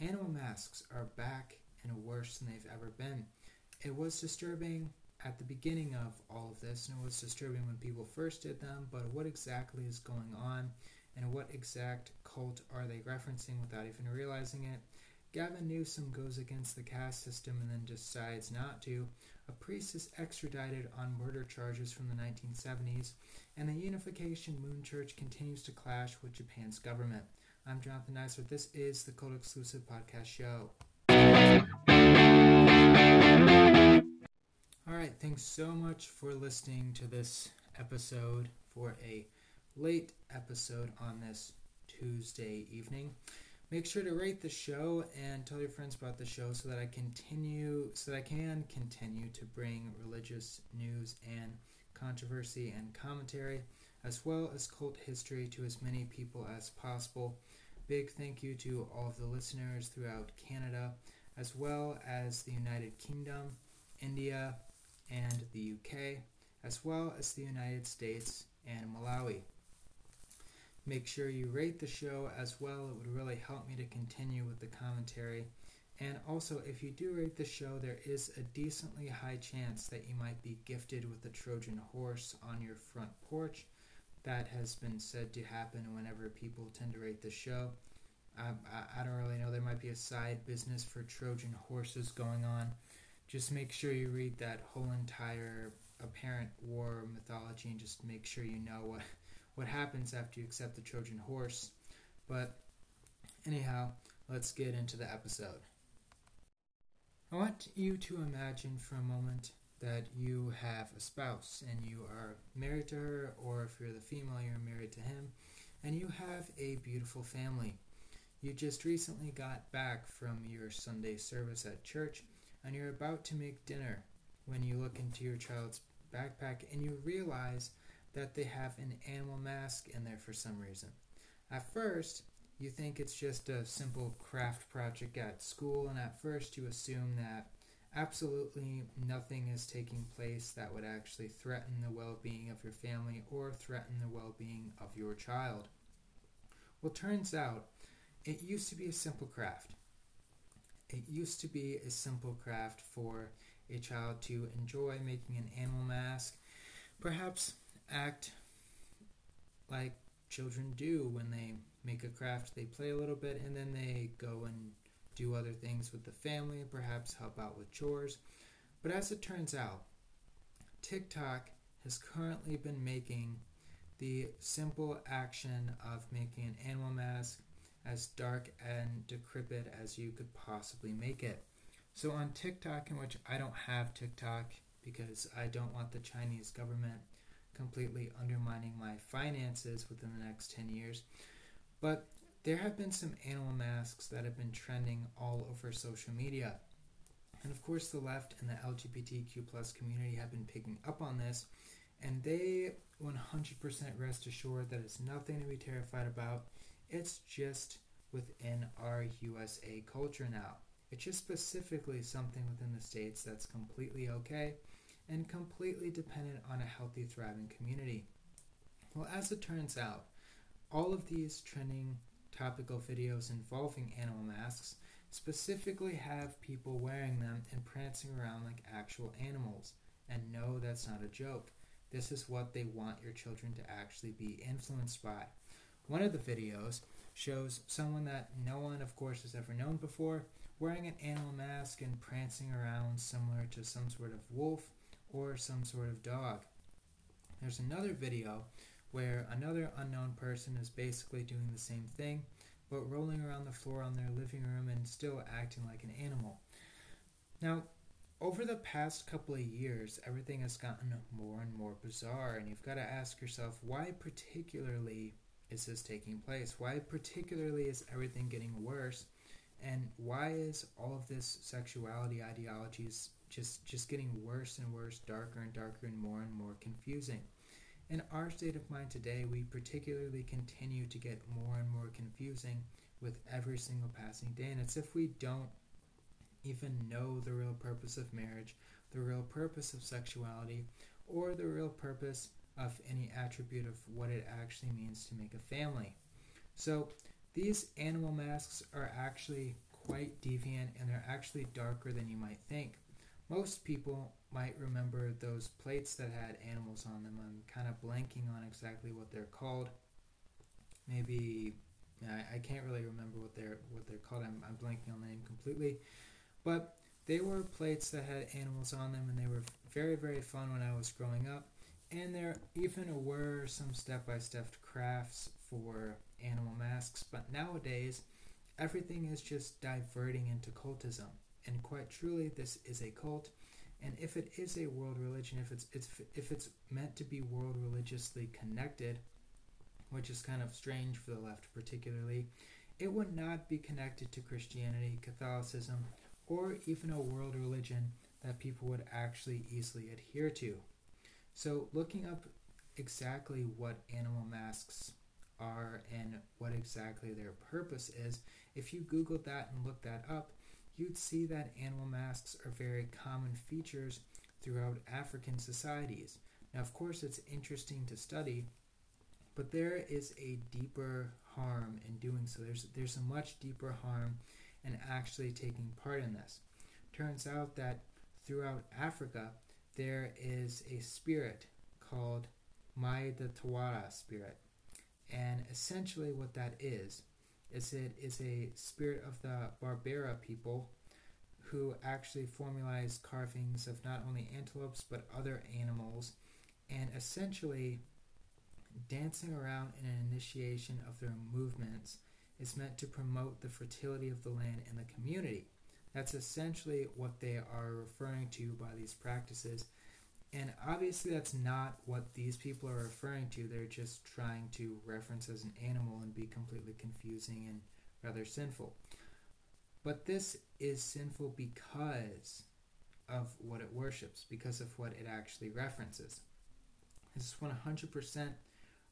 Animal masks are back and worse than they've ever been. It was disturbing at the beginning of all of this, and it was disturbing when people first did them, but what exactly is going on, and what exact cult are they referencing without even realizing it? Gavin Newsom goes against the caste system and then decides not to. A priest is extradited on murder charges from the 1970s, and the Unification Moon Church continues to clash with Japan's government. I'm Jonathan Nicer. This is the Cult Exclusive Podcast Show. All right, thanks so much for listening to this episode for a late episode on this Tuesday evening. Make sure to rate the show and tell your friends about the show so that I continue so that I can continue to bring religious news and controversy and commentary as well as cult history to as many people as possible. Big thank you to all of the listeners throughout Canada as well as the United Kingdom, India, and the UK, as well as the United States and Malawi. Make sure you rate the show as well, it would really help me to continue with the commentary. And also, if you do rate the show, there is a decently high chance that you might be gifted with a Trojan horse on your front porch. That has been said to happen whenever people tend to rate the show. I, I, I don't really know. There might be a side business for Trojan horses going on just make sure you read that whole entire apparent war mythology and just make sure you know what what happens after you accept the Trojan horse. But anyhow, let's get into the episode. I want you to imagine for a moment that you have a spouse and you are married to her, or if you're the female, you're married to him, and you have a beautiful family. You just recently got back from your Sunday service at church and you're about to make dinner when you look into your child's backpack and you realize that they have an animal mask in there for some reason. At first, you think it's just a simple craft project at school, and at first, you assume that absolutely nothing is taking place that would actually threaten the well being of your family or threaten the well being of your child. Well, turns out it used to be a simple craft. It used to be a simple craft for a child to enjoy making an animal mask, perhaps act like children do when they make a craft. They play a little bit and then they go and do other things with the family, perhaps help out with chores. But as it turns out, TikTok has currently been making the simple action of making an animal mask as dark and decrepit as you could possibly make it. So on TikTok, in which I don't have TikTok because I don't want the Chinese government completely undermining my finances within the next 10 years, but there have been some animal masks that have been trending all over social media. And of course, the left and the LGBTQ plus community have been picking up on this, and they 100% rest assured that it's nothing to be terrified about. It's just within our USA culture now. It's just specifically something within the States that's completely okay and completely dependent on a healthy, thriving community. Well, as it turns out, all of these trending topical videos involving animal masks specifically have people wearing them and prancing around like actual animals. And no, that's not a joke. This is what they want your children to actually be influenced by. One of the videos shows someone that no one, of course, has ever known before wearing an animal mask and prancing around similar to some sort of wolf or some sort of dog. There's another video where another unknown person is basically doing the same thing but rolling around the floor on their living room and still acting like an animal. Now, over the past couple of years, everything has gotten more and more bizarre, and you've got to ask yourself why, particularly, is this taking place? Why, particularly, is everything getting worse? And why is all of this sexuality ideologies just just getting worse and worse, darker and darker, and more and more confusing? In our state of mind today, we particularly continue to get more and more confusing with every single passing day, and it's if we don't even know the real purpose of marriage, the real purpose of sexuality, or the real purpose of any attribute of what it actually means to make a family. So these animal masks are actually quite deviant and they're actually darker than you might think. Most people might remember those plates that had animals on them. I'm kind of blanking on exactly what they're called. Maybe I, I can't really remember what they're what they're called. I'm, I'm blanking on the name completely, but they were plates that had animals on them, and they were very very fun when I was growing up. And there even were some step-by-step crafts for animal masks, but nowadays everything is just diverting into cultism. And quite truly, this is a cult. And if it is a world religion, if it's, it's if it's meant to be world religiously connected, which is kind of strange for the left particularly, it would not be connected to Christianity, Catholicism, or even a world religion that people would actually easily adhere to. So, looking up exactly what animal masks are and what exactly their purpose is, if you Google that and look that up, you'd see that animal masks are very common features throughout African societies. Now, of course, it's interesting to study, but there is a deeper harm in doing so. There's there's a much deeper harm in actually taking part in this. Turns out that throughout Africa, there is a spirit called Mai the Tawara spirit. And essentially, what that is, it is a spirit of the Bambara people who actually formalize carvings of not only antelopes but other animals, and essentially dancing around in an initiation of their movements is meant to promote the fertility of the land and the community. That's essentially what they are referring to by these practices. And obviously, that's not what these people are referring to. They're just trying to reference as an animal and be completely confusing and rather sinful. But this is sinful because of what it worships, because of what it actually references. This is 100%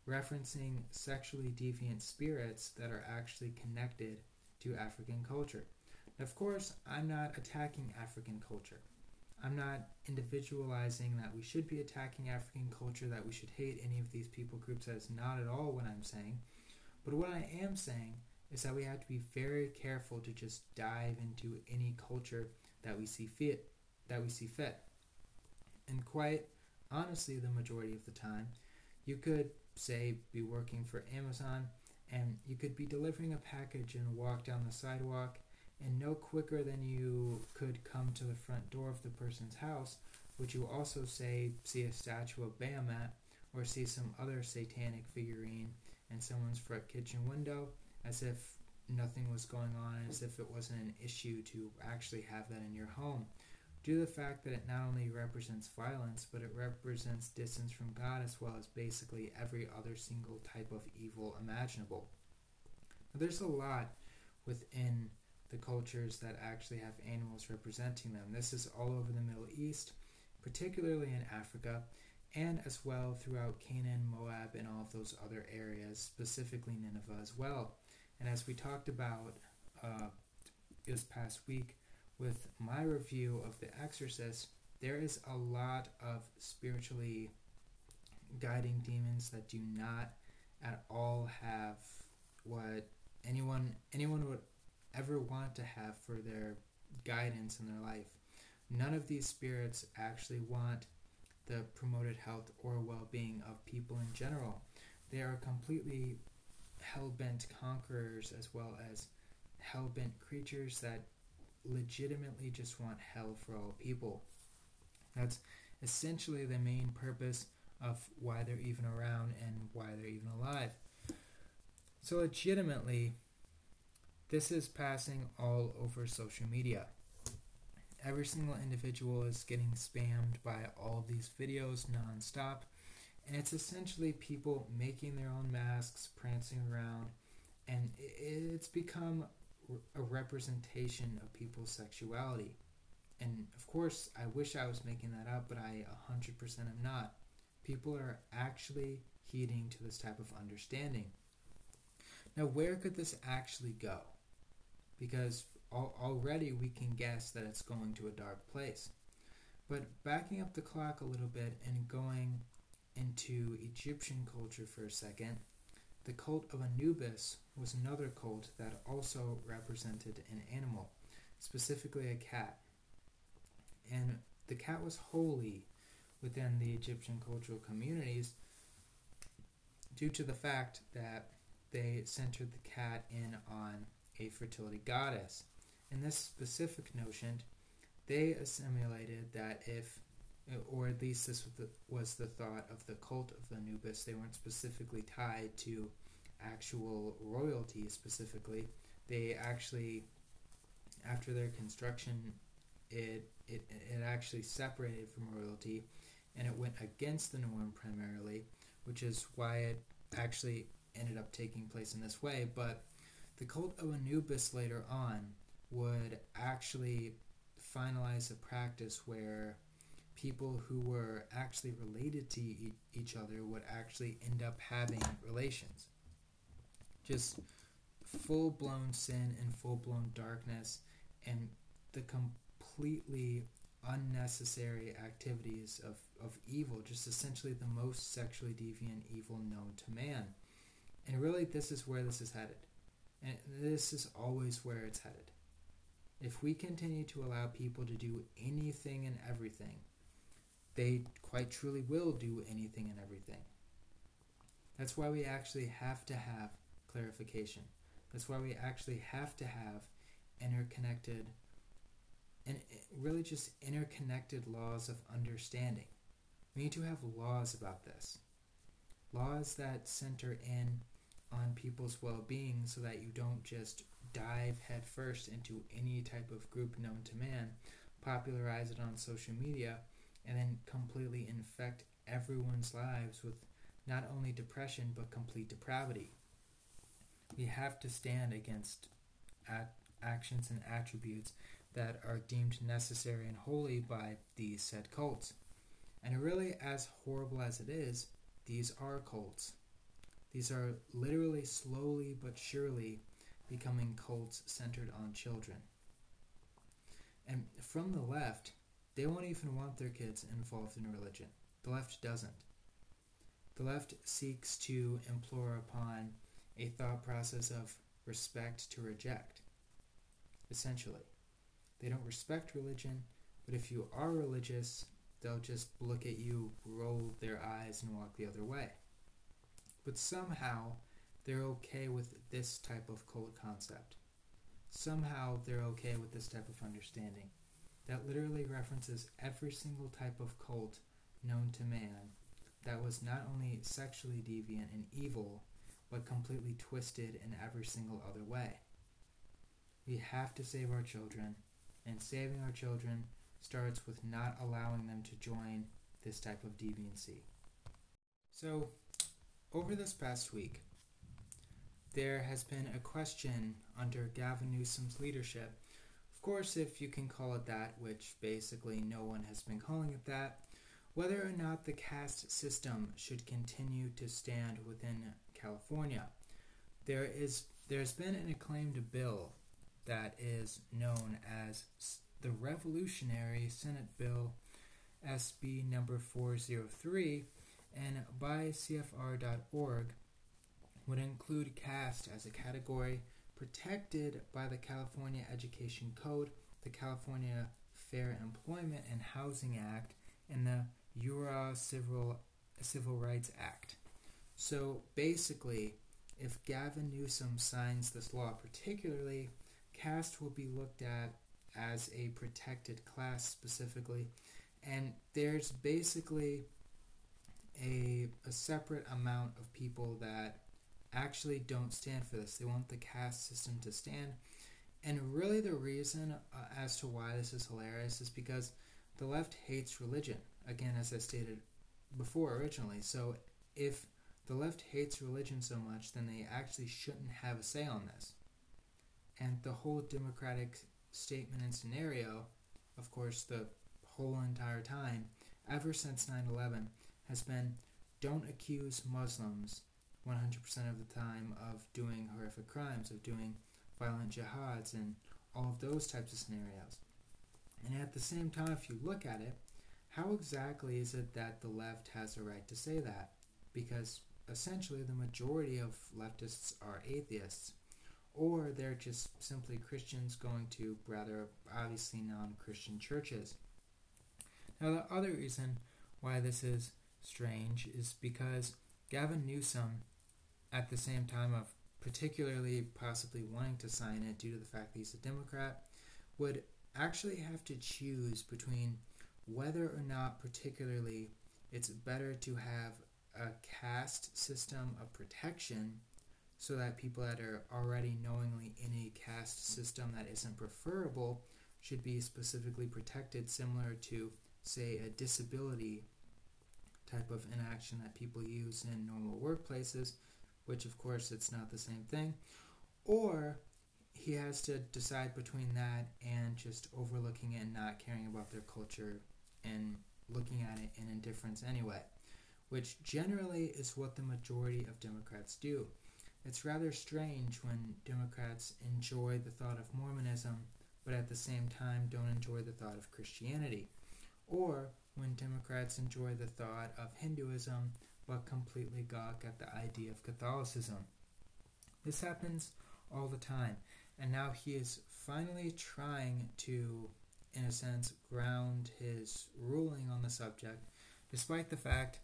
referencing sexually deviant spirits that are actually connected to African culture. Of course, I'm not attacking African culture. I'm not individualizing that we should be attacking African culture, that we should hate any of these people groups. That is not at all what I'm saying. But what I am saying is that we have to be very careful to just dive into any culture that we see fit that we see fit. And quite honestly, the majority of the time, you could say be working for Amazon and you could be delivering a package and walk down the sidewalk and no quicker than you could come to the front door of the person's house would you also say see a statue of Baphomet or see some other satanic figurine in someone's front kitchen window as if nothing was going on as if it wasn't an issue to actually have that in your home? Due to the fact that it not only represents violence but it represents distance from God as well as basically every other single type of evil imaginable. Now, there's a lot within the cultures that actually have animals representing them. This is all over the Middle East, particularly in Africa, and as well throughout Canaan, Moab, and all of those other areas, specifically Nineveh as well. And as we talked about uh, this past week with my review of The Exorcist, there is a lot of spiritually guiding demons that do not at all have what anyone anyone would ever want to have for their guidance in their life. None of these spirits actually want the promoted health or well being of people in general. They are completely hell bent conquerors as well as hell bent creatures that legitimately just want hell for all people. That's essentially the main purpose of why they're even around and why they're even alive. So, legitimately, this is passing all over social media. Every single individual is getting spammed by all of these videos nonstop. And it's essentially people making their own masks, prancing around, and it's become a representation of people's sexuality. And of course, I wish I was making that up, but I 100% am not. People are actually heeding to this type of understanding. Now, where could this actually go? Because al- already we can guess that it's going to a dark place. But backing up the clock a little bit and going into Egyptian culture for a second, the cult of Anubis was another cult that also represented an animal, specifically a cat. And the cat was holy within the Egyptian cultural communities due to the fact that they centered the cat in on a fertility goddess. In this specific notion, they assimilated that if, or at least this was the, thought of the cult of Anubis, they weren't specifically tied to actual royalty specifically. They actually, after their construction, it, it, it actually separated from royalty and it went against the norm primarily, which is why it actually ended up taking place in this way. But the cult of Anubis later on would actually finalize a practice where people who were actually related to e- each other would actually end up having relations. Just full blown sin and full blown darkness and the completely unnecessary activities of, of evil, just essentially the most sexually deviant evil known to man. And really, this is where this is headed. And this is always where it's headed. If we continue to allow people to do anything and everything, they quite truly will do anything and everything. That's why we actually have to have clarification. That's why we actually have to have interconnected and eh, really just interconnected laws of understanding. We need to have laws about this. Laws that center in on people's well being so that you don't just dive headfirst into any type of group known to man, popularize it on social media, and then completely infect everyone's lives with not only depression but complete depravity. We have to stand against actions and attributes that are deemed necessary and holy by these said cults. And really, as horrible as it is, these are cults. These are literally slowly but surely becoming cults centered on children. And from the left, they won't even want their kids involved in religion. The left doesn't. The left seeks to implore upon a thought process of respect to reject, essentially. They don't respect religion, but if you are religious, they'll just look at you, roll their eyes, and walk the other way. But somehow, they're okay with this type of cult concept. Somehow, they're okay with this type of understanding that literally references every single type of cult known to man that was not only sexually deviant and evil, but completely twisted in every single other way. We have to save our children and saving our children starts with not allowing them to join this type of deviancy. So, over this past week, there has been a question under Gavin Newsom's leadership. Of course, if you can call it that, which basically no one has been calling it that, whether or not the caste system should continue to stand within California. There is there's been an acclaimed bill that is known as the Revolutionary Senate Bill SB number 403 and by CFR.org would include caste as a category protected by the California Education Code, the California Fair Employment and Housing Act, and the Unruh Civil, Civil Rights Act. So basically, if Gavin Newsom signs this law, particularly caste will be looked at as a protected class specifically, and there's basically a, a separate amount of people that actually don't stand for this. They want the caste system to stand. And really, the reason uh, as to why this is hilarious is because the left hates religion. Again, as I stated before originally. So, if the left hates religion so much, then they actually shouldn't have a say on this. And the whole democratic statement and scenario, of course, the whole entire time, ever since 9 11, has been don't accuse Muslims 100% of the time of doing horrific crimes, of doing violent jihads, and all of those types of scenarios. And at the same time, if you look at it, how exactly is it that the left has a right to say that? Because essentially the majority of leftists are atheists, or they're just simply Christians going to rather obviously non Christian churches. Now, the other reason why this is strange is because Gavin Newsom, at the same time of particularly possibly wanting to sign it due to the fact that he's a Democrat, would actually have to choose between whether or not, particularly, it's better to have a caste system of protection so that people that are already knowingly in a caste system that isn't preferable should be specifically protected, similar to, say, a disability type of inaction that people use in normal workplaces, which of course it's not the same thing. Or he has to decide between that and just overlooking it and not caring about their culture and looking at it in indifference anyway, which generally is what the majority of Democrats do. It's rather strange when Democrats enjoy the thought of Mormonism, but at the same time don't enjoy the thought of Christianity, or when Democrats enjoy the thought of Hinduism, but completely gawk at the idea of Catholicism. This happens all the time, and now he is finally trying to in a sense, ground his ruling on the subject, despite the fact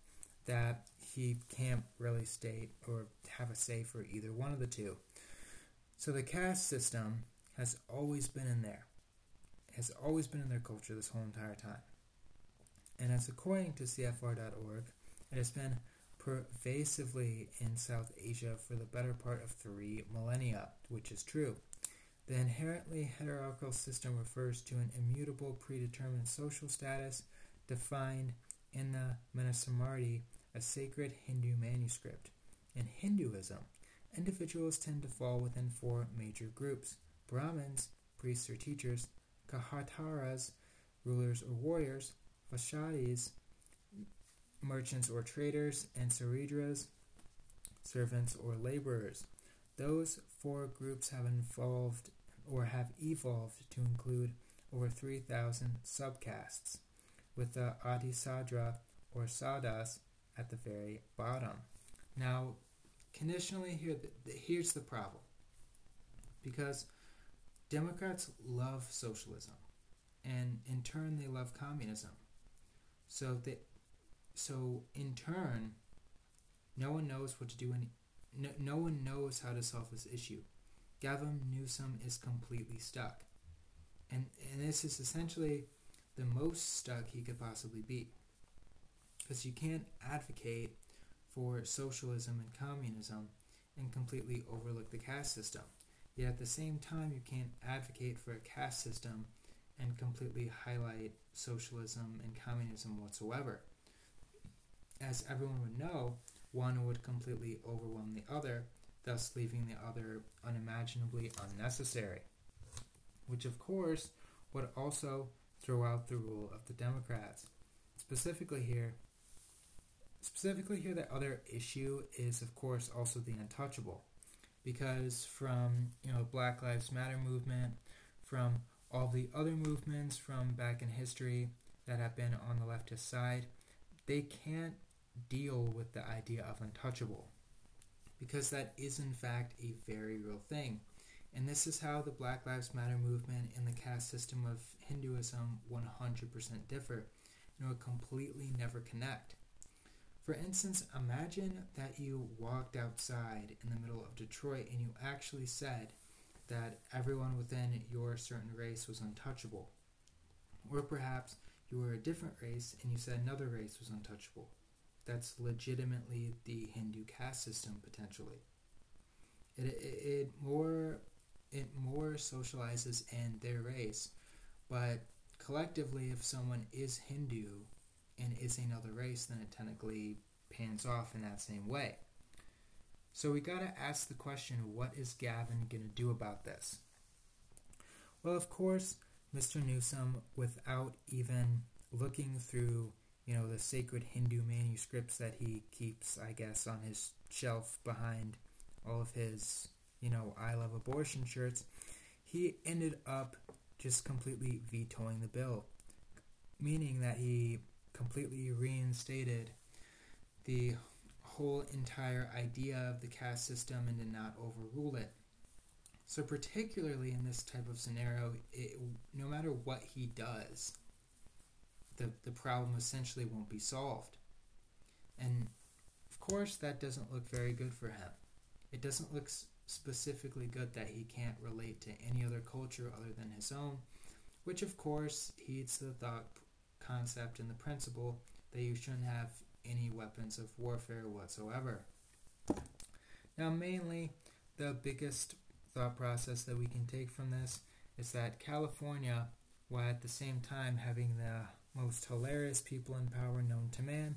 that he can't really state or have a say for either one of the two. So the caste system has always been in there, has always been in their culture this whole entire time. And as according to CFR.org, it has been pervasively in South Asia for the better part of three millennia, which is true. The inherently hierarchical system refers to an immutable predetermined social status defined in the Manusmriti, a sacred Hindu manuscript. In Hinduism, individuals tend to fall within four major groups Brahmins, priests or teachers, Kshatras, rulers or warriors, Vaishyas, merchants or traders, and Sudras, servants or laborers. Those four groups have evolved or have evolved to include over 3,000 subcastes, with the Adisudra or Saudas at the very bottom. Now, conditionally, here, here's the problem. Because Democrats love socialism, and in turn, they love communism. So, they, so in turn, no one knows what to do any, no, no one knows how to solve this issue. Gavin Newsom is completely stuck. And, and this is essentially the most stuck he could possibly be. Because you can't advocate for socialism and communism and completely overlook the caste system. Yet at the same time, you can't advocate for a caste system and completely highlight socialism and communism whatsoever. As everyone would know, one would completely overwhelm the other, thus leaving the other unimaginably unnecessary. Which, of course, would also throw out the rule of the Democrats. Specifically here, specifically here, the other issue is, of course, also the untouchable, because from you know Black Lives Matter movement, from all the other movements from back in history that have been on the leftist side, they can't deal with the idea of untouchable because that is in fact a very real thing. And this is how the Black Lives Matter movement and the caste system of Hinduism 100% differ and would completely never connect. For instance, imagine that you walked outside in the middle of Detroit and you actually said that everyone within your certain race was untouchable. Or perhaps you were a different race and you said another race was untouchable that's legitimately the Hindu caste system potentially. It, it, it more it more socializes in their race, but collectively, if someone is Hindu and is another race, then it technically pans off in that same way. So we got to ask the question what is Gavin going to do about this? Well, of course, Mr. Newsom, without even looking through you know, the sacred Hindu manuscripts that he keeps, I guess, on his shelf behind all of his, you know, I love abortion shirts, he ended up just completely vetoing the bill, meaning that he completely reinstated the whole entire idea of the caste system and did not overrule it. So, particularly in this type of scenario, it, no matter what he does, the, the problem essentially won't be solved. And of course, that doesn't look very good for him. It doesn't look specifically good that he can't relate to any other culture other than his own, which of course heeds the thought concept and the principle that you shouldn't have any weapons of warfare whatsoever. Now, mainly, the biggest thought process that we can take from this is that California, while at the same time having the most hilarious people in power known to man,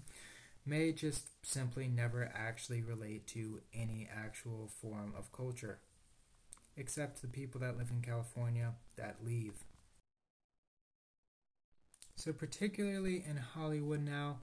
may just simply never actually relate to any actual form of culture, except the people that live in California that leave. So, particularly in Hollywood now,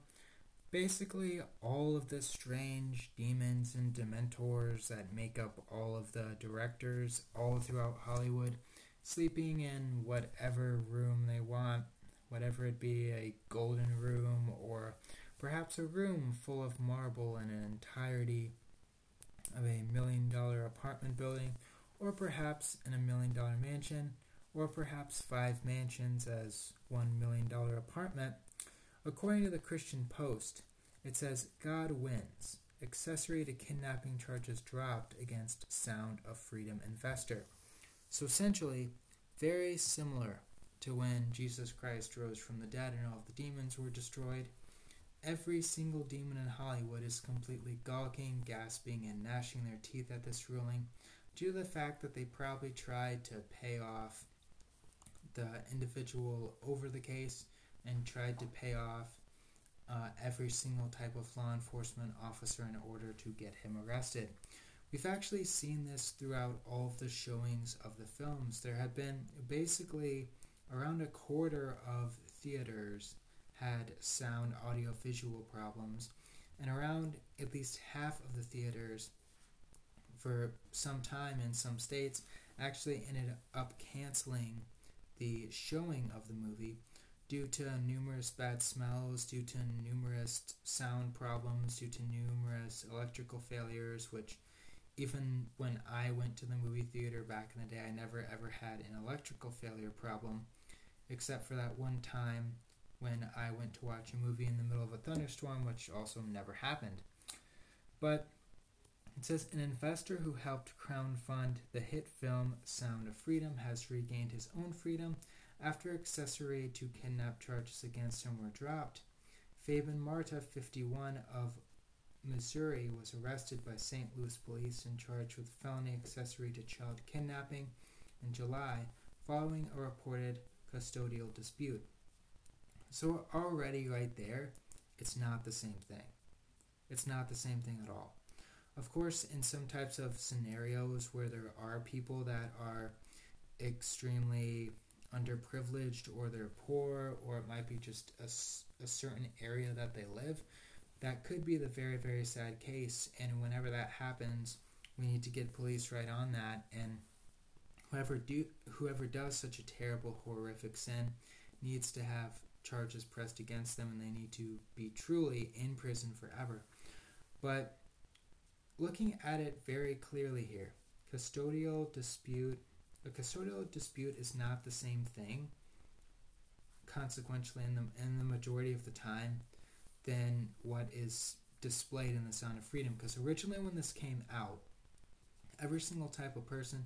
basically all of the strange demons and dementors that make up all of the directors all throughout Hollywood, sleeping in whatever room they want, whatever it be a golden room or perhaps a room full of marble in an entirety of a million dollar apartment building, or perhaps in a million dollar mansion, or perhaps five mansions as one million dollar apartment. According to the Christian Post, it says God wins. Accessory to kidnapping charges dropped against Sound of Freedom investor. So essentially, very similar to when Jesus Christ rose from the dead and all the demons were destroyed Every single demon in Hollywood is completely gawking, gasping, and gnashing their teeth at this ruling due to the fact that they probably tried to pay off the individual over the case and tried to pay off uh, every single type of law enforcement officer in order to get him arrested. We've actually seen this throughout all of the showings of the films. There have been basically around a quarter of theaters had sound audio visual problems, and around at least half of the theaters for some time in some states actually ended up canceling the showing of the movie due to numerous bad smells, due to numerous sound problems, due to numerous electrical failures, which even when I went to the movie theater back in the day, I never ever had an electrical failure problem, except for that one time when I went to watch a movie in the middle of a thunderstorm, which also never happened. But it says an investor who helped crowdfund the hit film Sound of Freedom has regained his own freedom after accessory to kidnap charges against him were dropped. Fabian Marta, 51, of Missouri, was arrested by St. Louis police and charged with felony accessory to child kidnapping in July following a reported custodial dispute. So already right there, it's not the same thing. It's not the same thing at all. Of course, in some types of scenarios where there are people that are extremely underprivileged or they're poor or it might be just a, a certain area that they live, that could be the very, very sad case. And whenever that happens, we need to get police right on that. And whoever do whoever does such a terrible, horrific sin needs to have charges pressed against them and they need to be truly in prison forever. But looking at it very clearly here, custodial dispute, a custodial dispute is not the same thing, consequentially, in the, in the majority of the time, than what is displayed in the Sound of Freedom. Because originally, when this came out, every single type of person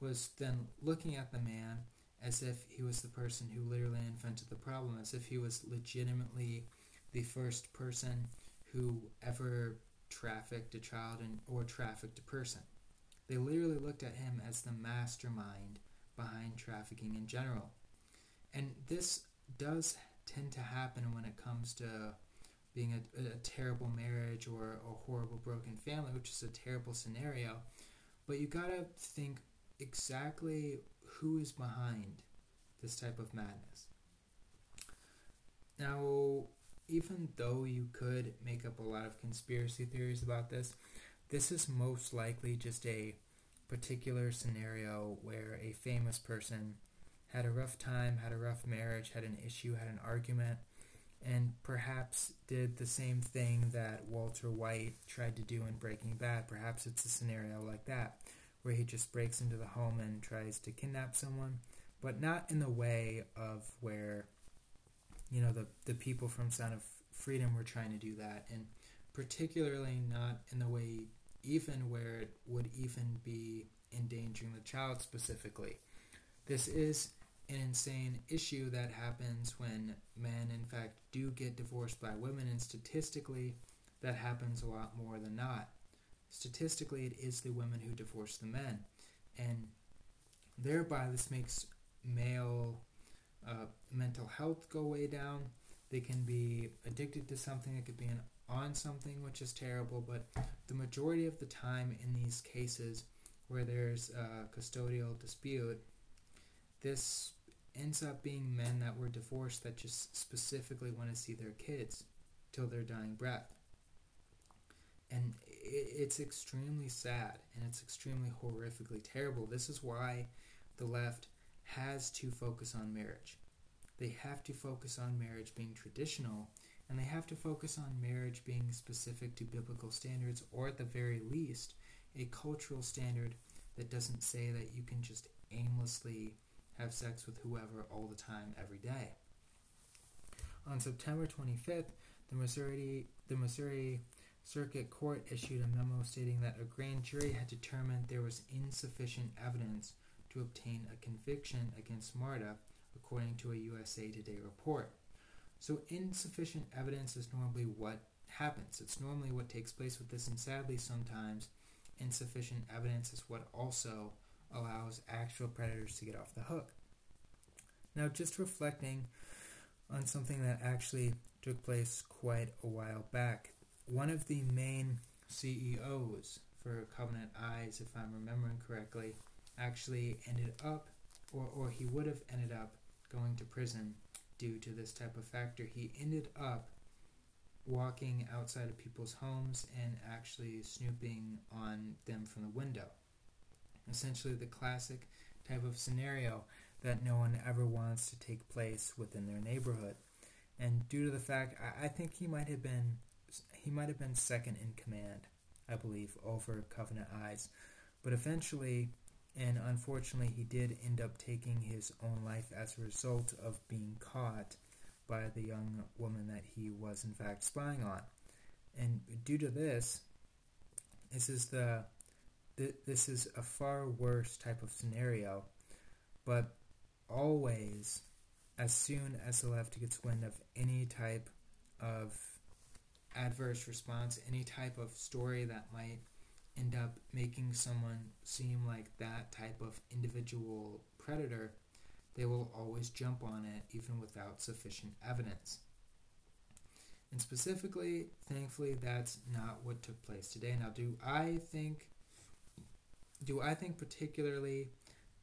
was then looking at the man as if he was the person who literally invented the problem, as if he was legitimately the first person who ever trafficked a child and, or trafficked a person. They literally looked at him as the mastermind behind trafficking in general. And this does tend to happen when it comes to being a, a, terrible marriage or a horrible broken family, which is a terrible scenario. But you gotta think exactly who is behind this type of madness. Now, even though you could make up a lot of conspiracy theories about this, this is most likely just a particular scenario where a famous person had a rough time, had a rough marriage, had an issue, had an argument, and perhaps did the same thing that Walter White tried to do in Breaking Bad. Perhaps it's a scenario like that, where he just breaks into the home and tries to kidnap someone, but not in the way of where, you know, the, the people from Sound of Freedom were trying to do that, and particularly not in the way even where it would even be endangering the child specifically. This is an insane issue that happens when men, in fact, do get divorced by women, and statistically, that happens a lot more than not. Statistically, it is the women who divorce the men, and thereby this makes male uh, mental health go way down. They can be addicted to something, it could be an, on something, which is terrible, but the majority of the time in these cases where there's a custodial dispute, this ends up being men that were divorced that just specifically want to see their kids till their dying breath. And it's extremely sad and it's extremely horrifically terrible. This is why the left has to focus on marriage. They have to focus on marriage being traditional and they have to focus on marriage being specific to biblical standards or at the very least a cultural standard that doesn't say that you can just aimlessly have sex with whoever all the time, every day. On September 25th, the Missouri, the Missouri Circuit Court issued a memo stating that a grand jury had determined there was insufficient evidence to obtain a conviction against Marta, according to a USA Today report. So, insufficient evidence is normally what happens. It's normally what takes place with this, and sadly, sometimes insufficient evidence is what also allows actual predators to get off the hook. Now, just reflecting on something that actually took place quite a while back, one of the main CEOs for Covenant Eyes, if I'm remembering correctly, actually ended up, or, or he would have ended up going to prison due to this type of factor. He ended up walking outside of people's homes and actually snooping on them from the window essentially the classic type of scenario that no one ever wants to take place within their neighborhood. And due to the fact, I, I think he might have been he might have been second in command, I believe, over Covenant Eyes. But eventually, and unfortunately, he did end up taking his own life as a result of being caught by the young woman that he was in fact spying on. And due to this, this is the th- this is a far worse type of scenario, but always, as soon as the left gets wind of any type of adverse response, any type of story that might end up making someone seem like that type of individual predator, they will always jump on it even without sufficient evidence. And specifically, thankfully, that's not what took place today. Now, do I think do I think particularly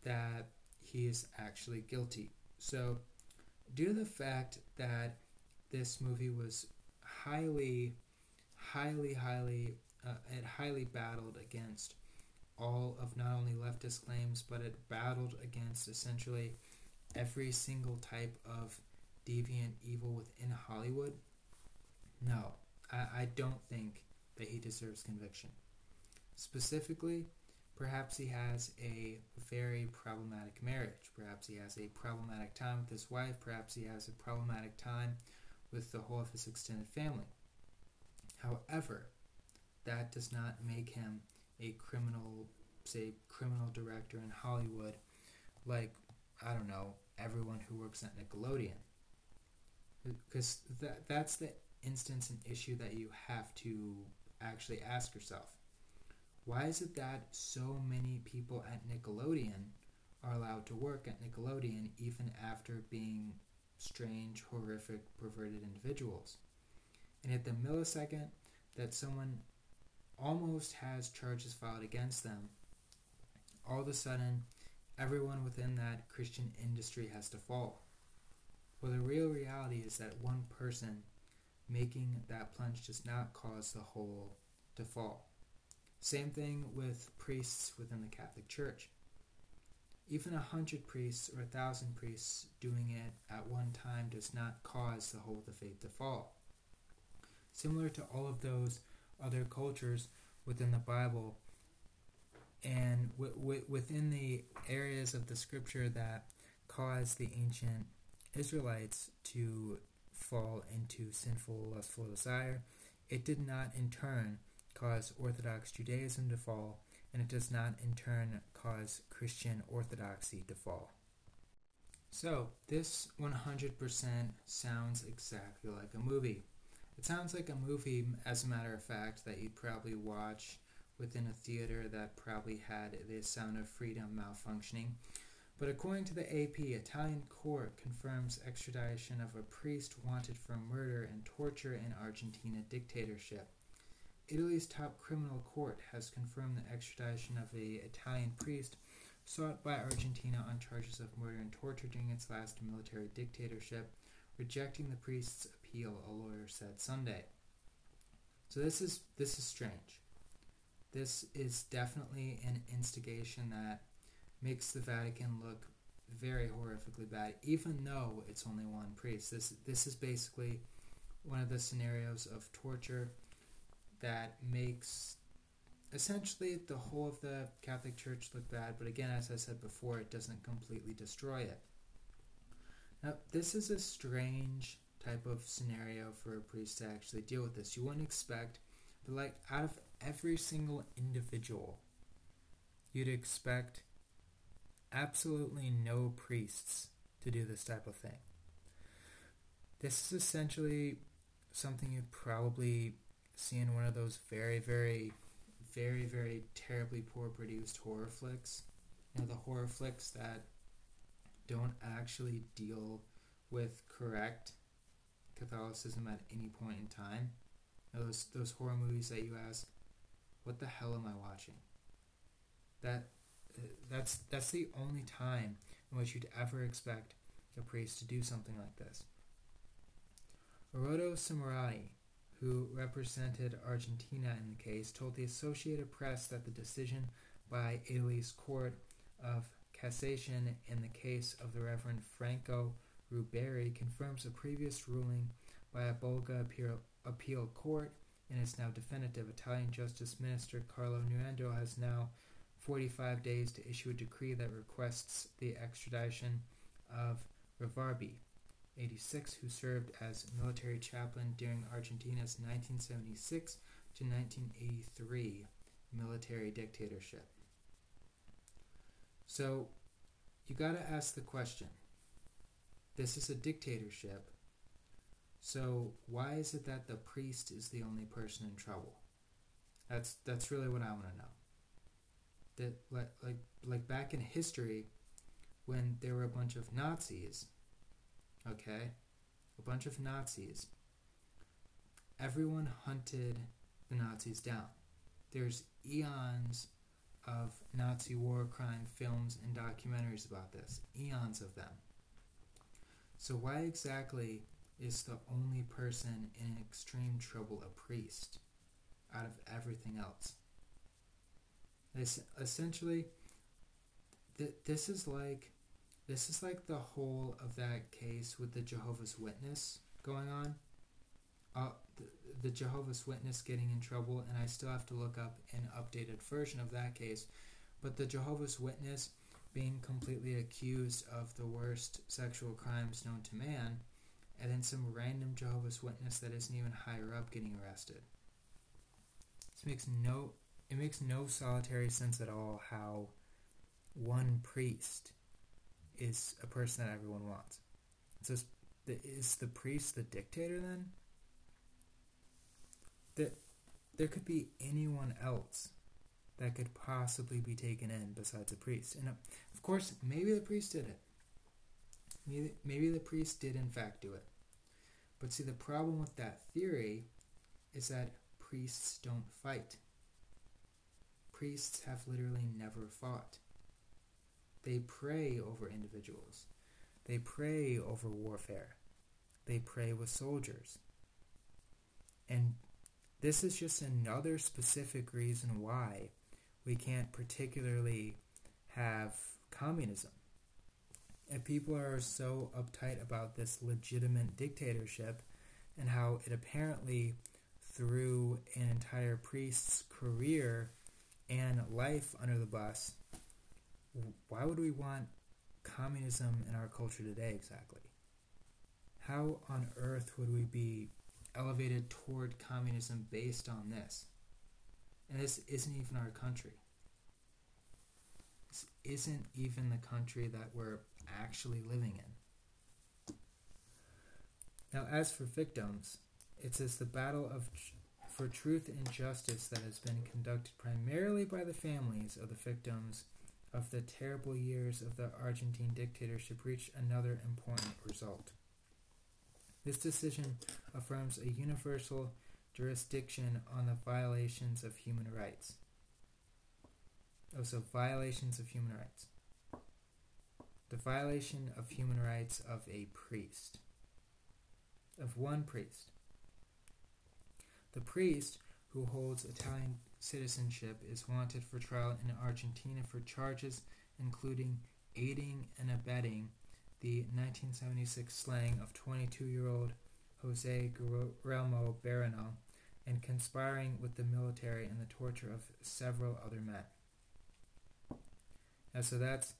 that he is actually guilty? So, due to the fact that this movie was highly, highly, highly, uh, it highly battled against all of not only leftist claims, but it battled against essentially every single type of deviant evil within Hollywood. No, I, I don't think that he deserves conviction. Specifically, Perhaps he has a very problematic marriage. Perhaps he has a problematic time with his wife. Perhaps he has a problematic time with the whole of his extended family. However, that does not make him a criminal, say, criminal director in Hollywood, like, I don't know, everyone who works at Nickelodeon. Because that, that's the instance and issue that you have to actually ask yourself why is it that so many people at Nickelodeon are allowed to work at Nickelodeon even after being strange, horrific, perverted individuals? And at the millisecond that someone almost has charges filed against them, all of a sudden, everyone within that Christian industry has to fall. Well, the real reality is that one person making that plunge does not cause the whole to fall. Same thing with priests within the Catholic Church. Even a hundred priests or a thousand priests doing it at one time does not cause the whole of the faith to fall. Similar to all of those other cultures within the Bible, and w- w- within the areas of the scripture that caused the ancient Israelites to fall into sinful, lustful desire, it did not in turn cause Orthodox Judaism to fall, and it does not in turn cause Christian orthodoxy to fall. So, this 100% sounds exactly like a movie. It sounds like a movie, as a matter of fact, that you'd probably watch within a theater that probably had the Sound of Freedom malfunctioning. But according to the AP, Italian court confirms extradition of a priest wanted for murder and torture in Argentina dictatorship. Italy's top criminal court has confirmed the extradition of a Italian priest sought by Argentina on charges of murder and torture during its last military dictatorship, rejecting the priest's appeal, a lawyer said Sunday. So this is this is strange. This is definitely an instigation that makes the Vatican look very horrifically bad, even though it's only one priest. This this is basically one of the scenarios of torture that makes essentially the whole of the Catholic Church look bad, but again, as I said before, it doesn't completely destroy it. Now, this is a strange type of scenario for a priest to actually deal with this. You wouldn't expect, but like out of every single individual, you'd expect absolutely no priests to do this type of thing. This is essentially something you'd probably see in one of those very, very, very, very terribly poor produced horror flicks. You know, the horror flicks that don't actually deal with correct Catholicism at any point in time. Those those horror movies that you ask, what the hell am I watching? That uh, that's that's the only time in which you'd ever expect a priest to do something like this. Orodo Simorati, who represented Argentina in the case, told the Associated Press that the decision by Italy's Court of Cassation in the case of the Reverend Franco Rubberi confirms a previous ruling by a Bologna appeal, appeal court and is now definitive. Italian Justice Minister Carlo Nordio has now 45 days to issue a decree that requests the extradition of Rivarbi, 86, who served as military chaplain during Argentina's 1976 to 1983 military dictatorship. So, you got to ask the question this is a dictatorship. So, why is it that the priest is the only person in trouble? That's that's really what I want to know that like like like back in history when there were a bunch of Nazis, okay? A bunch of Nazis. Everyone hunted the Nazis down. There's eons of Nazi war crime films and documentaries about this. Eons of them. So why exactly is the only person in extreme trouble a priest out of everything else? This essentially, th- this is like, this is like the whole of that case with the Jehovah's Witness going on. Uh, the, the Jehovah's Witness getting in trouble, and I still have to look up an updated version of that case. But the Jehovah's Witness being completely accused of the worst sexual crimes known to man, and then some random Jehovah's Witness that isn't even higher up getting arrested. This makes no it makes no solitary sense at all how one priest is a person that everyone wants. So is the, is the priest the dictator then? That there could be anyone else that could possibly be taken in besides a priest. And uh, of course, maybe the priest did it. Maybe, maybe the priest did in fact do it. But see, the problem with that theory is that priests don't fight priests have literally never fought. They pray over individuals. They pray over warfare. They pray with soldiers. And this is just another specific reason why we can't particularly have communism. If people are so uptight about this legitimate dictatorship and how it apparently threw an entire priest's career and life under the bus, why would we want communism in our culture today exactly? How on earth would we be elevated toward communism based on this? And this isn't even our country. This isn't even the country that we're actually living in. Now, as for victims, it says the battle of for truth and justice that has been conducted primarily by the families of the victims of the terrible years of the Argentine dictatorship reached another important result. This decision affirms a universal jurisdiction on the violations of human rights. Oh, also, violations of human rights. The violation of human rights of a priest, of one priest. The priest who holds Italian citizenship is wanted for trial in Argentina for charges including aiding and abetting the 1976 slaying of 22 year old Jose Guillermo Barano and conspiring with the military in the torture of several other men. And so that's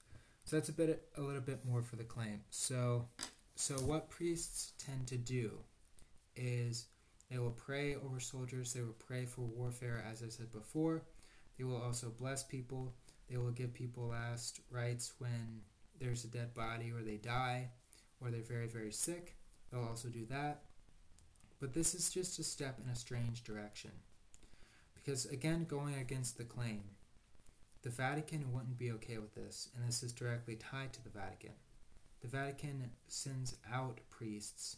so that's a bit a little bit more for the claim. So so what priests tend to do is they will pray over soldiers, they will pray for warfare as I said before. They will also bless people. They will give people last rites when there's a dead body or they die or they're very very sick. They'll also do that. But this is just a step in a strange direction. Because again, going against the claim, the Vatican wouldn't be okay with this, and this is directly tied to the Vatican. The Vatican sends out priests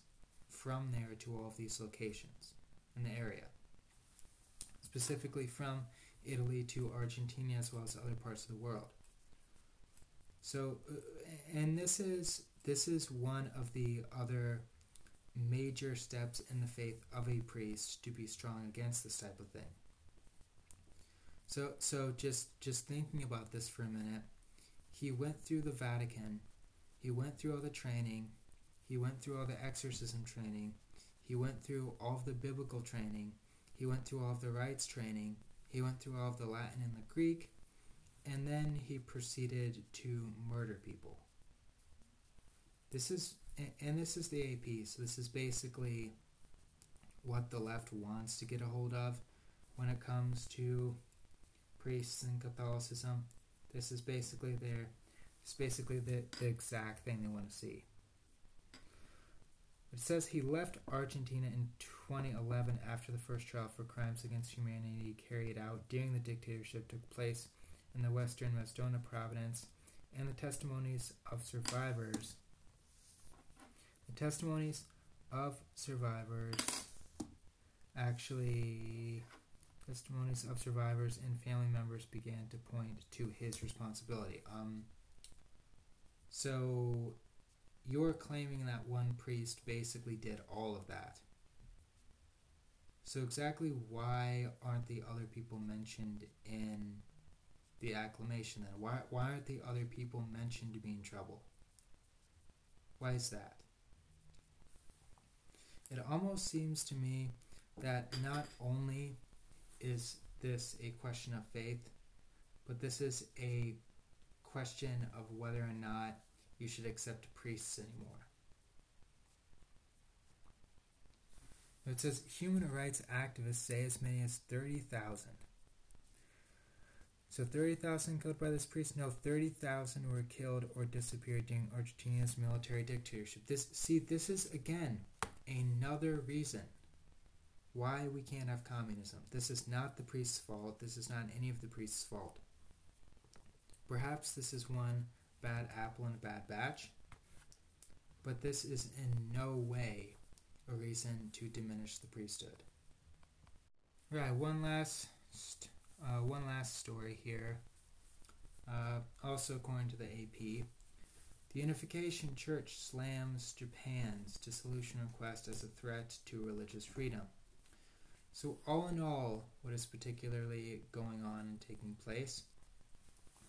from there to all of these locations in the area, specifically from Italy to Argentina as well as other parts of the world. So, uh, and this is this is one of the other major steps in the faith of a priest to be strong against this type of thing. So so just just thinking about this for a minute, he went through the Vatican, he went through all the training, he went through all the exorcism training, he went through all of the biblical training, he went through all of the rites training, he went through all of the Latin and the Greek, and then he proceeded to murder people. This is and this is the AP, so this is basically what the left wants to get a hold of when it comes to priests and Catholicism. This is basically their it's basically the, the exact thing they want to see. It says he left Argentina in 2011 after the first trial for crimes against humanity carried out during the dictatorship took place in the western Maldonado province, and the testimonies of survivors the testimonies of survivors actually testimonies of survivors and family members began to point to his responsibility. Um, so you're claiming that one priest basically did all of that. So exactly why aren't the other people mentioned in the acclamation then? Why why aren't the other people mentioned to be in trouble? Why is that? It almost seems to me that not only is this a question of faith, but this is a question of whether or not you should accept priests anymore. It says human rights activists say as many as 30,000. So 30,000 killed by this priest? No, 30,000 were killed or disappeared during Argentina's military dictatorship. This see this is again another reason why we can't have communism. This is not the priest's fault. This is not any of the priest's fault. Perhaps this is one bad apple in a bad batch, but this is in no way a reason to diminish the priesthood. Right, one last uh, one last story here. Uh, also, according to the AP, the Unification Church slams Japan's dissolution request as a threat to religious freedom. So, all in all, what is particularly going on and taking place?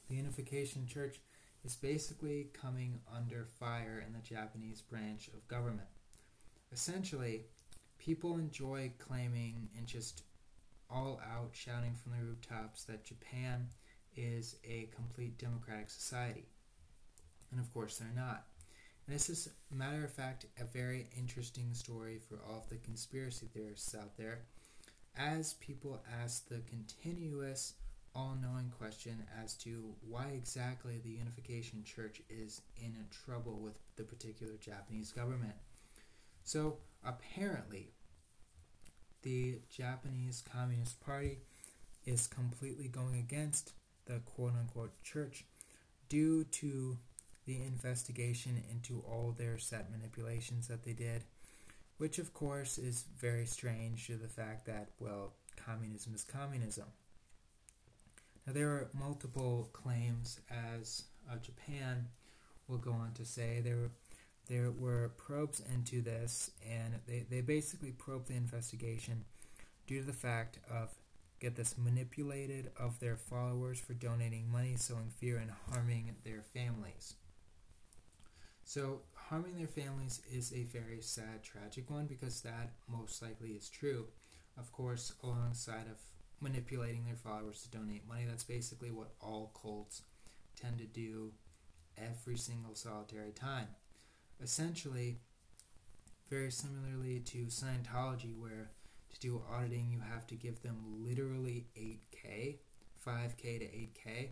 The Unification Church is basically coming under fire in the Japanese branch of government. Essentially, people enjoy claiming and just all out shouting from the rooftops that Japan is a complete democratic society. And of course, they're not. And this is, matter of fact, a very interesting story for all of the conspiracy theorists out there, as people ask the continuous, all knowing question as to why exactly the Unification Church is in trouble with the particular Japanese government. So, apparently, the Japanese Communist Party is completely going against the quote unquote church due to the investigation into all their set manipulations that they did, which of course is very strange to the fact that, well, communism is communism. Now, there are multiple claims, as uh, Japan will go on to say. There, there were probes into this, and they, they basically probed the investigation due to the fact of get this manipulated of their followers for donating money, sowing fear, and harming their families. So, harming their families is a very sad, tragic one because that most likely is true. Of course, alongside of manipulating their followers to donate money, that's basically what all cults tend to do every single solitary time. Essentially, very similarly to Scientology, where to do auditing you have to give them literally 8K, 5K to 8K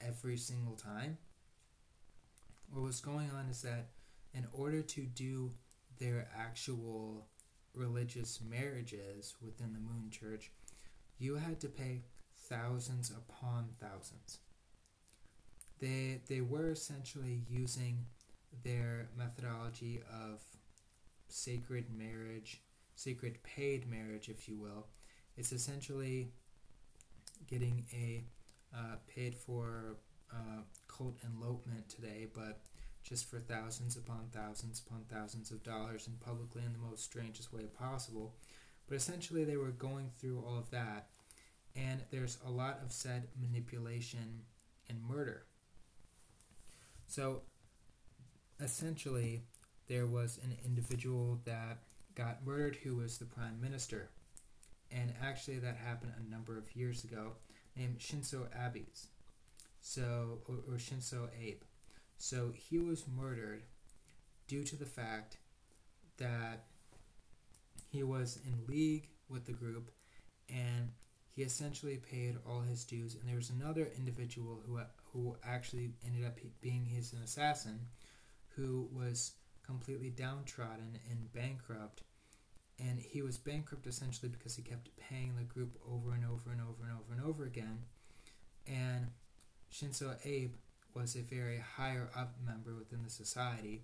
every single time what was going on is that in order to do their actual religious marriages within the Moon Church, you had to pay thousands upon thousands. They they were essentially using their methodology of sacred marriage, sacred paid marriage, if you will. It's essentially getting a uh, paid for uh, cult elopement today, but just for thousands upon thousands upon thousands of dollars and publicly in the most strangest way possible. But essentially, they were going through all of that, and there's a lot of said manipulation and murder. So, essentially, there was an individual that got murdered who was the prime minister. And actually, that happened a number of years ago, named Shinzo Abe's so or, or Shinzo Abe. So he was murdered due to the fact that he was in league with the group and he essentially paid all his dues. And there was another individual who uh, who actually ended up being his assassin who was completely downtrodden and bankrupt. And he was bankrupt essentially because he kept paying the group over and over and over and over and over again. And Shinzo Abe was a very higher up member within the society.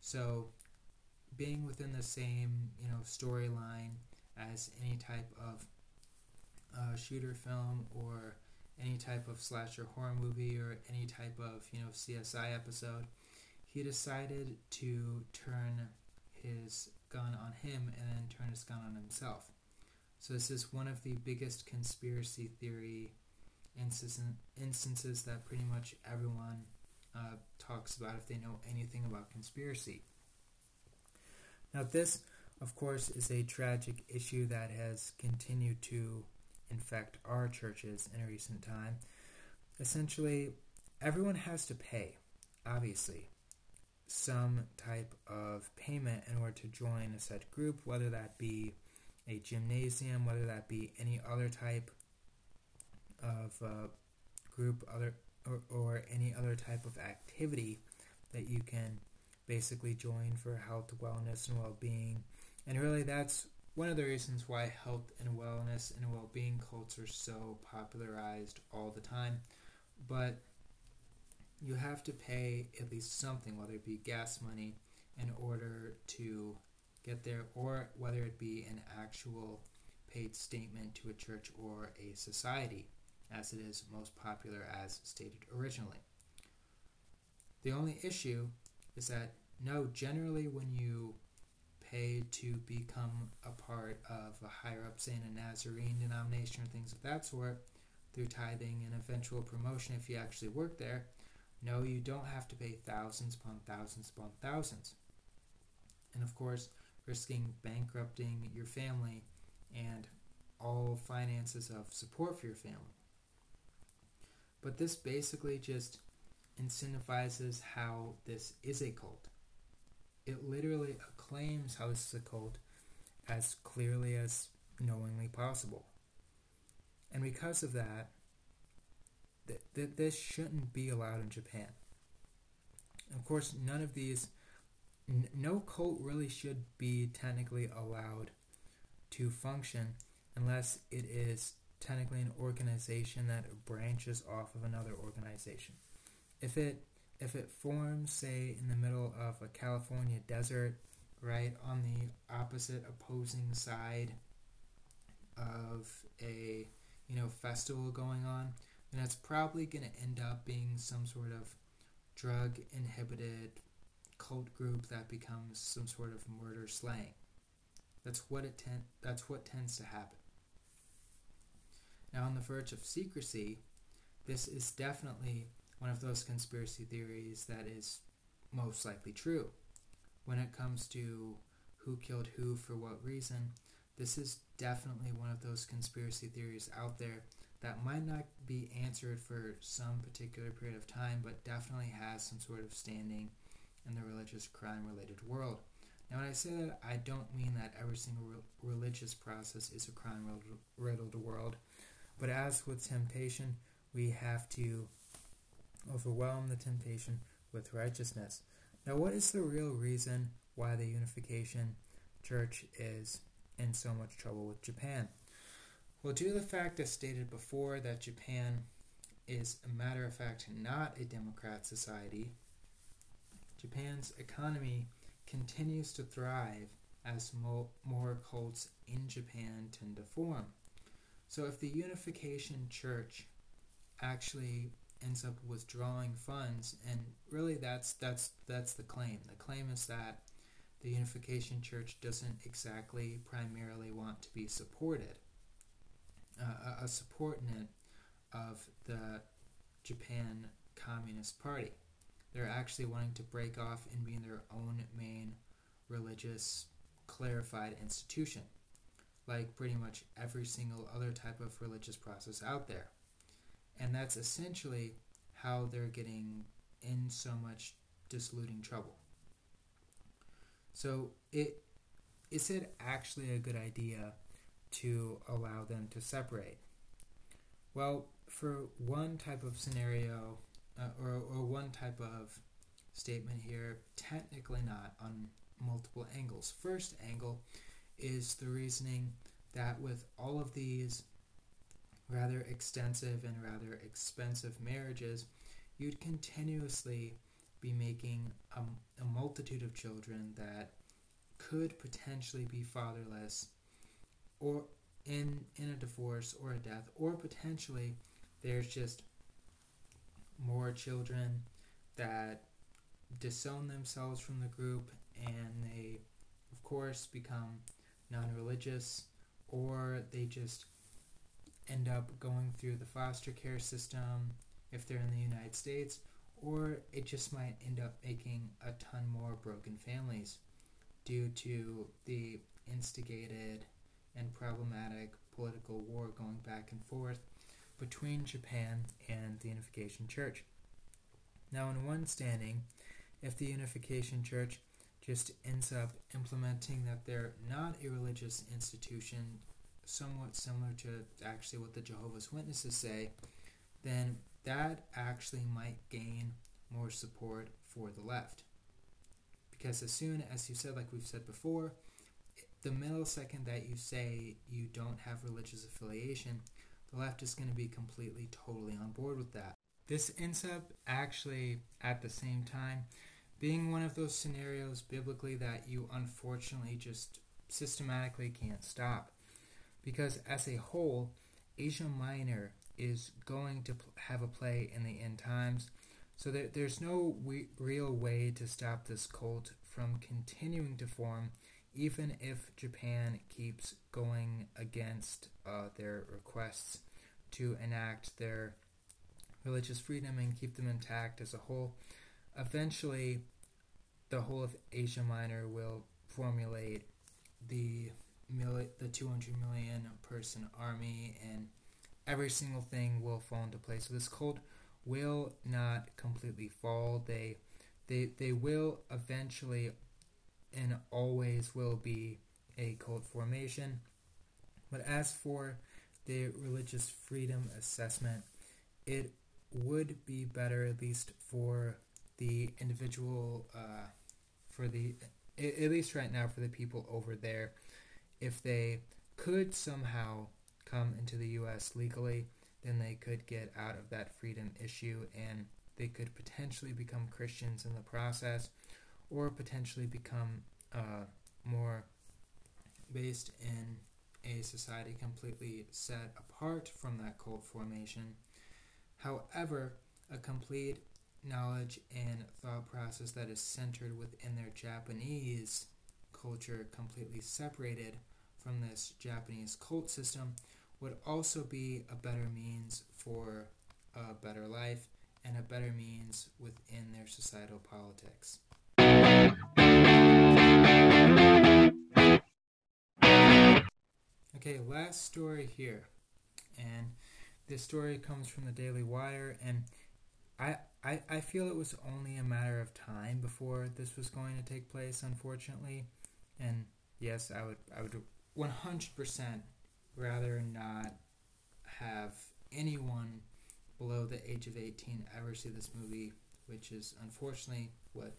So, being within the same you know storyline as any type of uh, shooter film or any type of slasher horror movie or any type of you know CSI episode, he decided to turn his gun on him and then turn his gun on himself. So this is one of the biggest conspiracy theory instances that pretty much everyone uh, talks about if they know anything about conspiracy. Now, this, of course, is a tragic issue that has continued to infect our churches in recent time. Essentially, everyone has to pay, obviously, some type of payment in order to join a said group, whether that be a gymnasium, whether that be any other type of uh, group other or, or any other type of activity that you can basically join for health, wellness, and well-being. And really, that's one of the reasons why health and wellness and well-being cults are so popularized all the time. But you have to pay at least something, whether it be gas money, in order to get there, or whether it be an actual paid statement to a church or a society as it is most popular as stated originally. The only issue is that no, generally when you pay to become a part of a higher up, say in a Nazarene denomination or things of that sort, through tithing and eventual promotion if you actually work there, No, you don't have to pay thousands upon thousands upon thousands. And of course, risking bankrupting your family and all finances of support for your family. But this basically just incentivizes how this is a cult. It literally acclaims how this is a cult as clearly as knowingly possible. And because of that, th- th- this shouldn't be allowed in Japan. Of course, none of these, n- no cult really should be technically allowed to function unless it is technically an organization that branches off of another organization. If it if it forms, say, in the middle of a California desert, right on the opposite opposing side of a you know festival going on, then it's probably going to end up being some sort of drug inhibited cult group that becomes some sort of murder slaying. That's what it ten- that's what tends to happen. Now, on the verge of secrecy, this is definitely one of those conspiracy theories that is most likely true. When it comes to who killed who for what reason, this is definitely one of those conspiracy theories out there that might not be answered for some particular period of time, but definitely has some sort of standing in the religious crime related world. Now, when I say that, I don't mean that every single re- religious process is a crime riddled world, but as with temptation, we have to overwhelm the temptation with righteousness. Now, what is the real reason why the Unification Church is in so much trouble with Japan? Well, due to the fact, as stated before, that Japan is a matter of fact not a democrat society, Japan's economy continues to thrive as mo- more cults in Japan tend to form. So, if the Unification Church actually ends up withdrawing funds, and really that's that's that's the claim. The claim is that the Unification Church doesn't exactly primarily want to be supported, uh, a supportant of the Japan Communist Party. They're actually wanting to break off and be their own main religious clarified institution, like pretty much every single other type of religious process out there. And that's essentially how they're getting in so much disluding trouble. So it is it actually a good idea to allow them to separate? Well, for one type of scenario uh, or, or one type of statement here, technically not on multiple angles. First angle is the reasoning that with all of these rather extensive and rather expensive marriages, you'd continuously be making a, a multitude of children that could potentially be fatherless or in in a divorce or a death or potentially there's just more children that disown themselves from the group and they of course become non-religious or they just end up going through the foster care system if they're in the United States, or it just might end up making a ton more broken families due to the instigated and problematic political war going back and forth between Japan and the Unification Church. Now, in one standing, if the Unification Church just ends up implementing that they're not a religious institution somewhat similar to actually what the Jehovah's Witnesses say, then that actually might gain more support for the left. Because as soon as you said, like we've said before, the millisecond that you say you don't have religious affiliation, the left is going to be completely, totally on board with that. This ends up actually at the same time being one of those scenarios biblically that you unfortunately just systematically can't stop because as a whole, Asia Minor is going to have a play in the end times. So there, there's no we- real way to stop this cult from continuing to form, even if Japan keeps going against uh, their requests to enact their religious freedom and keep them intact as a whole. Eventually, the whole of Asia Minor will formulate the the 200 million person army, and every single thing will fall into place. So this cult will not completely fall. They they they will eventually and always will be a cult formation. But as for the religious freedom assessment, it would be better at least for the individual uh, for the at least right now for the people over there if they could somehow come into the US legally then they could get out of that freedom issue and they could potentially become Christians in the process or potentially become uh, more based in a society completely set apart from that cult formation. However, a complete knowledge and thought process that is centered within their Japanese culture, completely separated from this Japanese cult system, would also be a better means for a better life and a better means within their societal politics. Okay, last story here. And this story comes from the Daily Wire, and I, I, I feel it was only a matter of time before this was going to take place, unfortunately. And yes, I would I would 100% rather not have anyone below the age of 18 ever see this movie, which is unfortunately what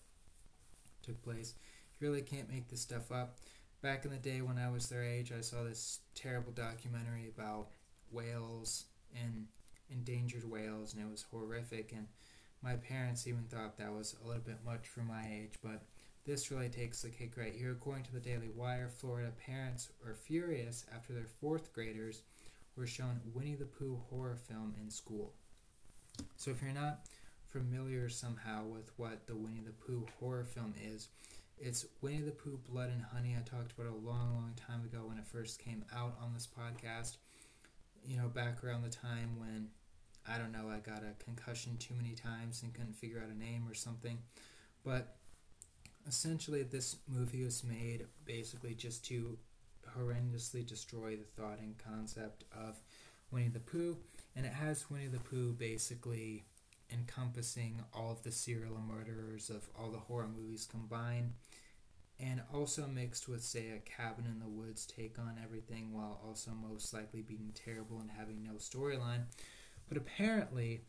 took place. You really can't make this stuff up. Back in the day when I was their age, I saw this terrible documentary about whales and endangered whales, and it was horrific. And my parents even thought that was a little bit much for my age, but this really takes the cake right here. According to the Daily Wire, Florida parents are furious after their fourth graders were shown Winnie the Pooh horror film in school. So if you're not familiar somehow with what the Winnie the Pooh horror film is, it's Winnie the Pooh Blood and Honey. I talked about a long, long time ago when it first came out on this podcast. You know, back around the time when, I don't know, I got a concussion too many times and couldn't figure out a name or something. But essentially, this movie was made basically just to horrendously destroy the thought and concept of Winnie the Pooh. And it has Winnie the Pooh basically encompassing all of the serial murderers of all the horror movies combined and also mixed with say a cabin in the woods take on everything while also most likely being terrible and having no storyline. But apparently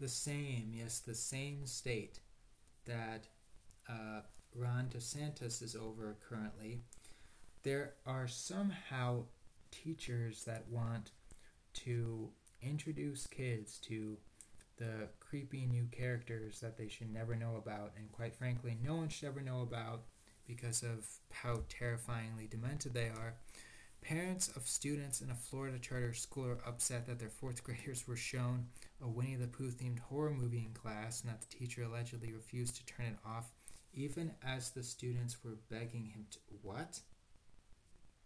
the same yes the same state that uh, ron desantis is over currently there are somehow teachers that want to introduce kids to the creepy new characters that they should never know about, and quite frankly, no one should ever know about because of how terrifyingly demented they are. Parents of students in a Florida charter school are upset that their fourth graders were shown a Winnie the Pooh themed horror movie in class and that the teacher allegedly refused to turn it off, even as the students were begging him to. What?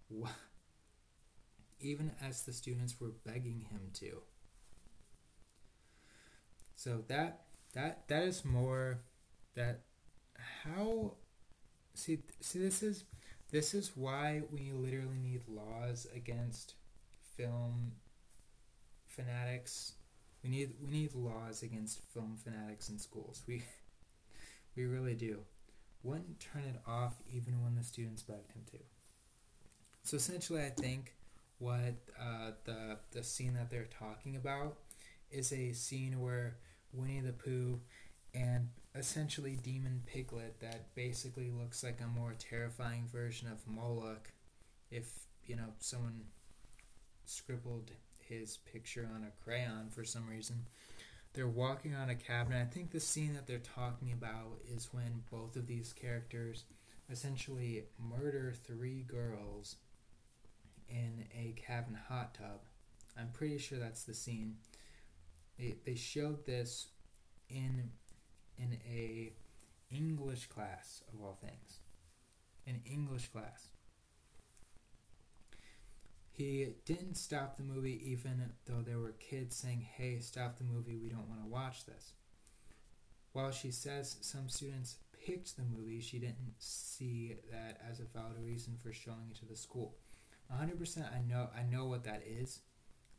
What? Even as the students were begging him to. So that that that is more that how see see this is this is why we literally need laws against film fanatics. We need we need laws against film fanatics in schools. We we really do. Wouldn't turn it off even when the students begged him to. So essentially, I think what uh, the the scene that they're talking about is a scene where Winnie the Pooh, and essentially Demon Piglet that basically looks like a more terrifying version of Moloch if, you know, someone scribbled his picture on a crayon for some reason. They're walking on a cabin. I think the scene that they're talking about is when both of these characters essentially murder three girls in a cabin hot tub. I'm pretty sure that's the scene. They, they showed this in in a English class of all things. An English class. He didn't stop the movie even though there were kids saying, hey, stop the movie, we don't want to watch this. While she says some students picked the movie, she didn't see that as a valid reason for showing it to the school. 100% I know I know what that is.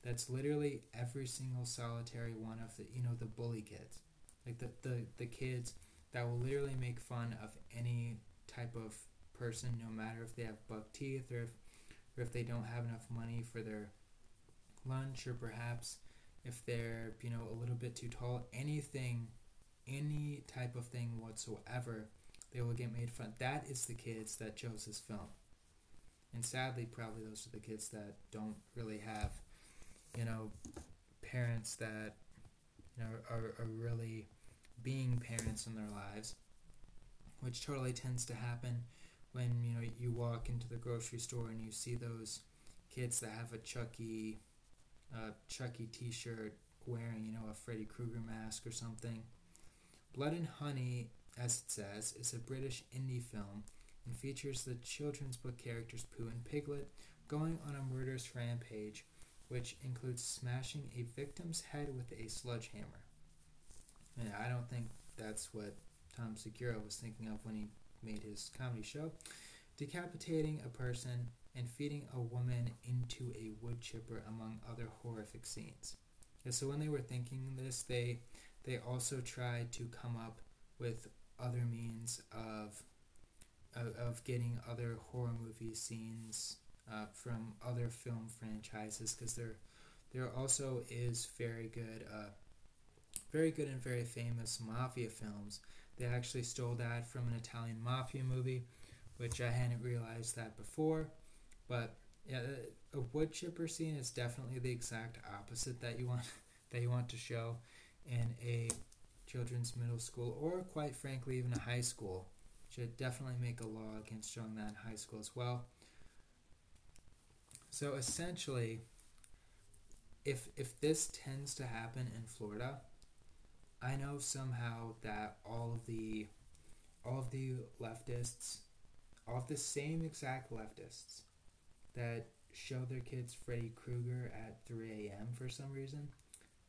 That's literally every single solitary one of the you know the bully kids. Like the the, the kids that will literally make fun of any type of person no matter if they have buck teeth or if or if they don't have enough money for their lunch or perhaps if they're you know a little bit too tall anything any type of thing whatsoever they will get made fun. That is the kids that chose this film. And sadly probably those are the kids that don't really have you know parents that you know are, are really being parents in their lives which totally tends to happen when you know you walk into the grocery store and you see those kids that have a Chucky uh, Chucky T-shirt wearing you know a Freddy Krueger mask or something. Blood and Honey, as it says, is a British indie film and features the children's book characters Pooh and Piglet going on a murderous rampage, which includes smashing a victim's head with a sledgehammer. And I don't think that's what Tom Segura was thinking of when he made his comedy show, decapitating a person and feeding a woman into a wood chipper, among other horrific scenes. And so when they were thinking this, they they also tried to come up with other means of of, of getting other horror movie scenes uh, from other film franchises because there there also is very good uh, very good and very famous mafia films they actually stole that from an Italian mafia movie, which I hadn't realized that before. But yeah, uh, a wood chipper scene is definitely the exact opposite that you want that you want to show in a children's middle school or quite frankly even a high school. Should definitely make a law against showing that in high school as well. So essentially, if if this tends to happen in Florida, I know somehow that all of the all of the leftists, all of the same exact leftists that show their kids Freddy Krueger at 3 a.m. for some reason,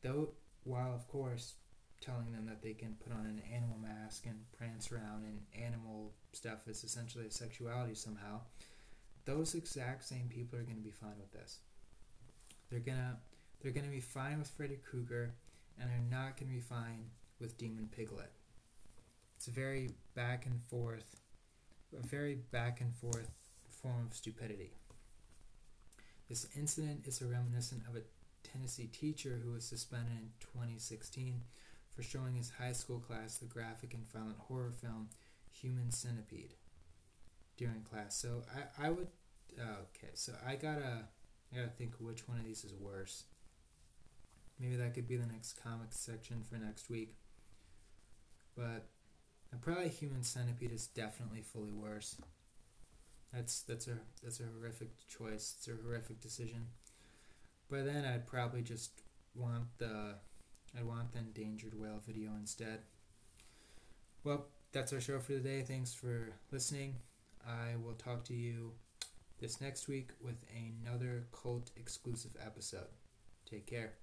though while of course telling them that they can put on an animal mask and prance around and animal stuff is essentially a sexuality somehow, those exact same people are going to be fine with this. They're gonna they're gonna be fine with Freddy Krueger and are not going to be fine with Demon Piglet. It's a very back and forth, a very back and forth form of stupidity. This incident is a reminiscent of a Tennessee teacher who was suspended in 2016 for showing his high school class the graphic and violent horror film Human Centipede during class. So I, I would okay. So I gotta I gotta think which one of these is worse. Maybe that could be the next comics section for next week. But probably Human Centipede is definitely fully worse. That's that's a that's a horrific choice. It's a horrific decision. But then I'd probably just want the I'd want the endangered whale video instead. Well, that's our show for today. Thanks for listening. I will talk to you this next week with another cult exclusive episode. Take care.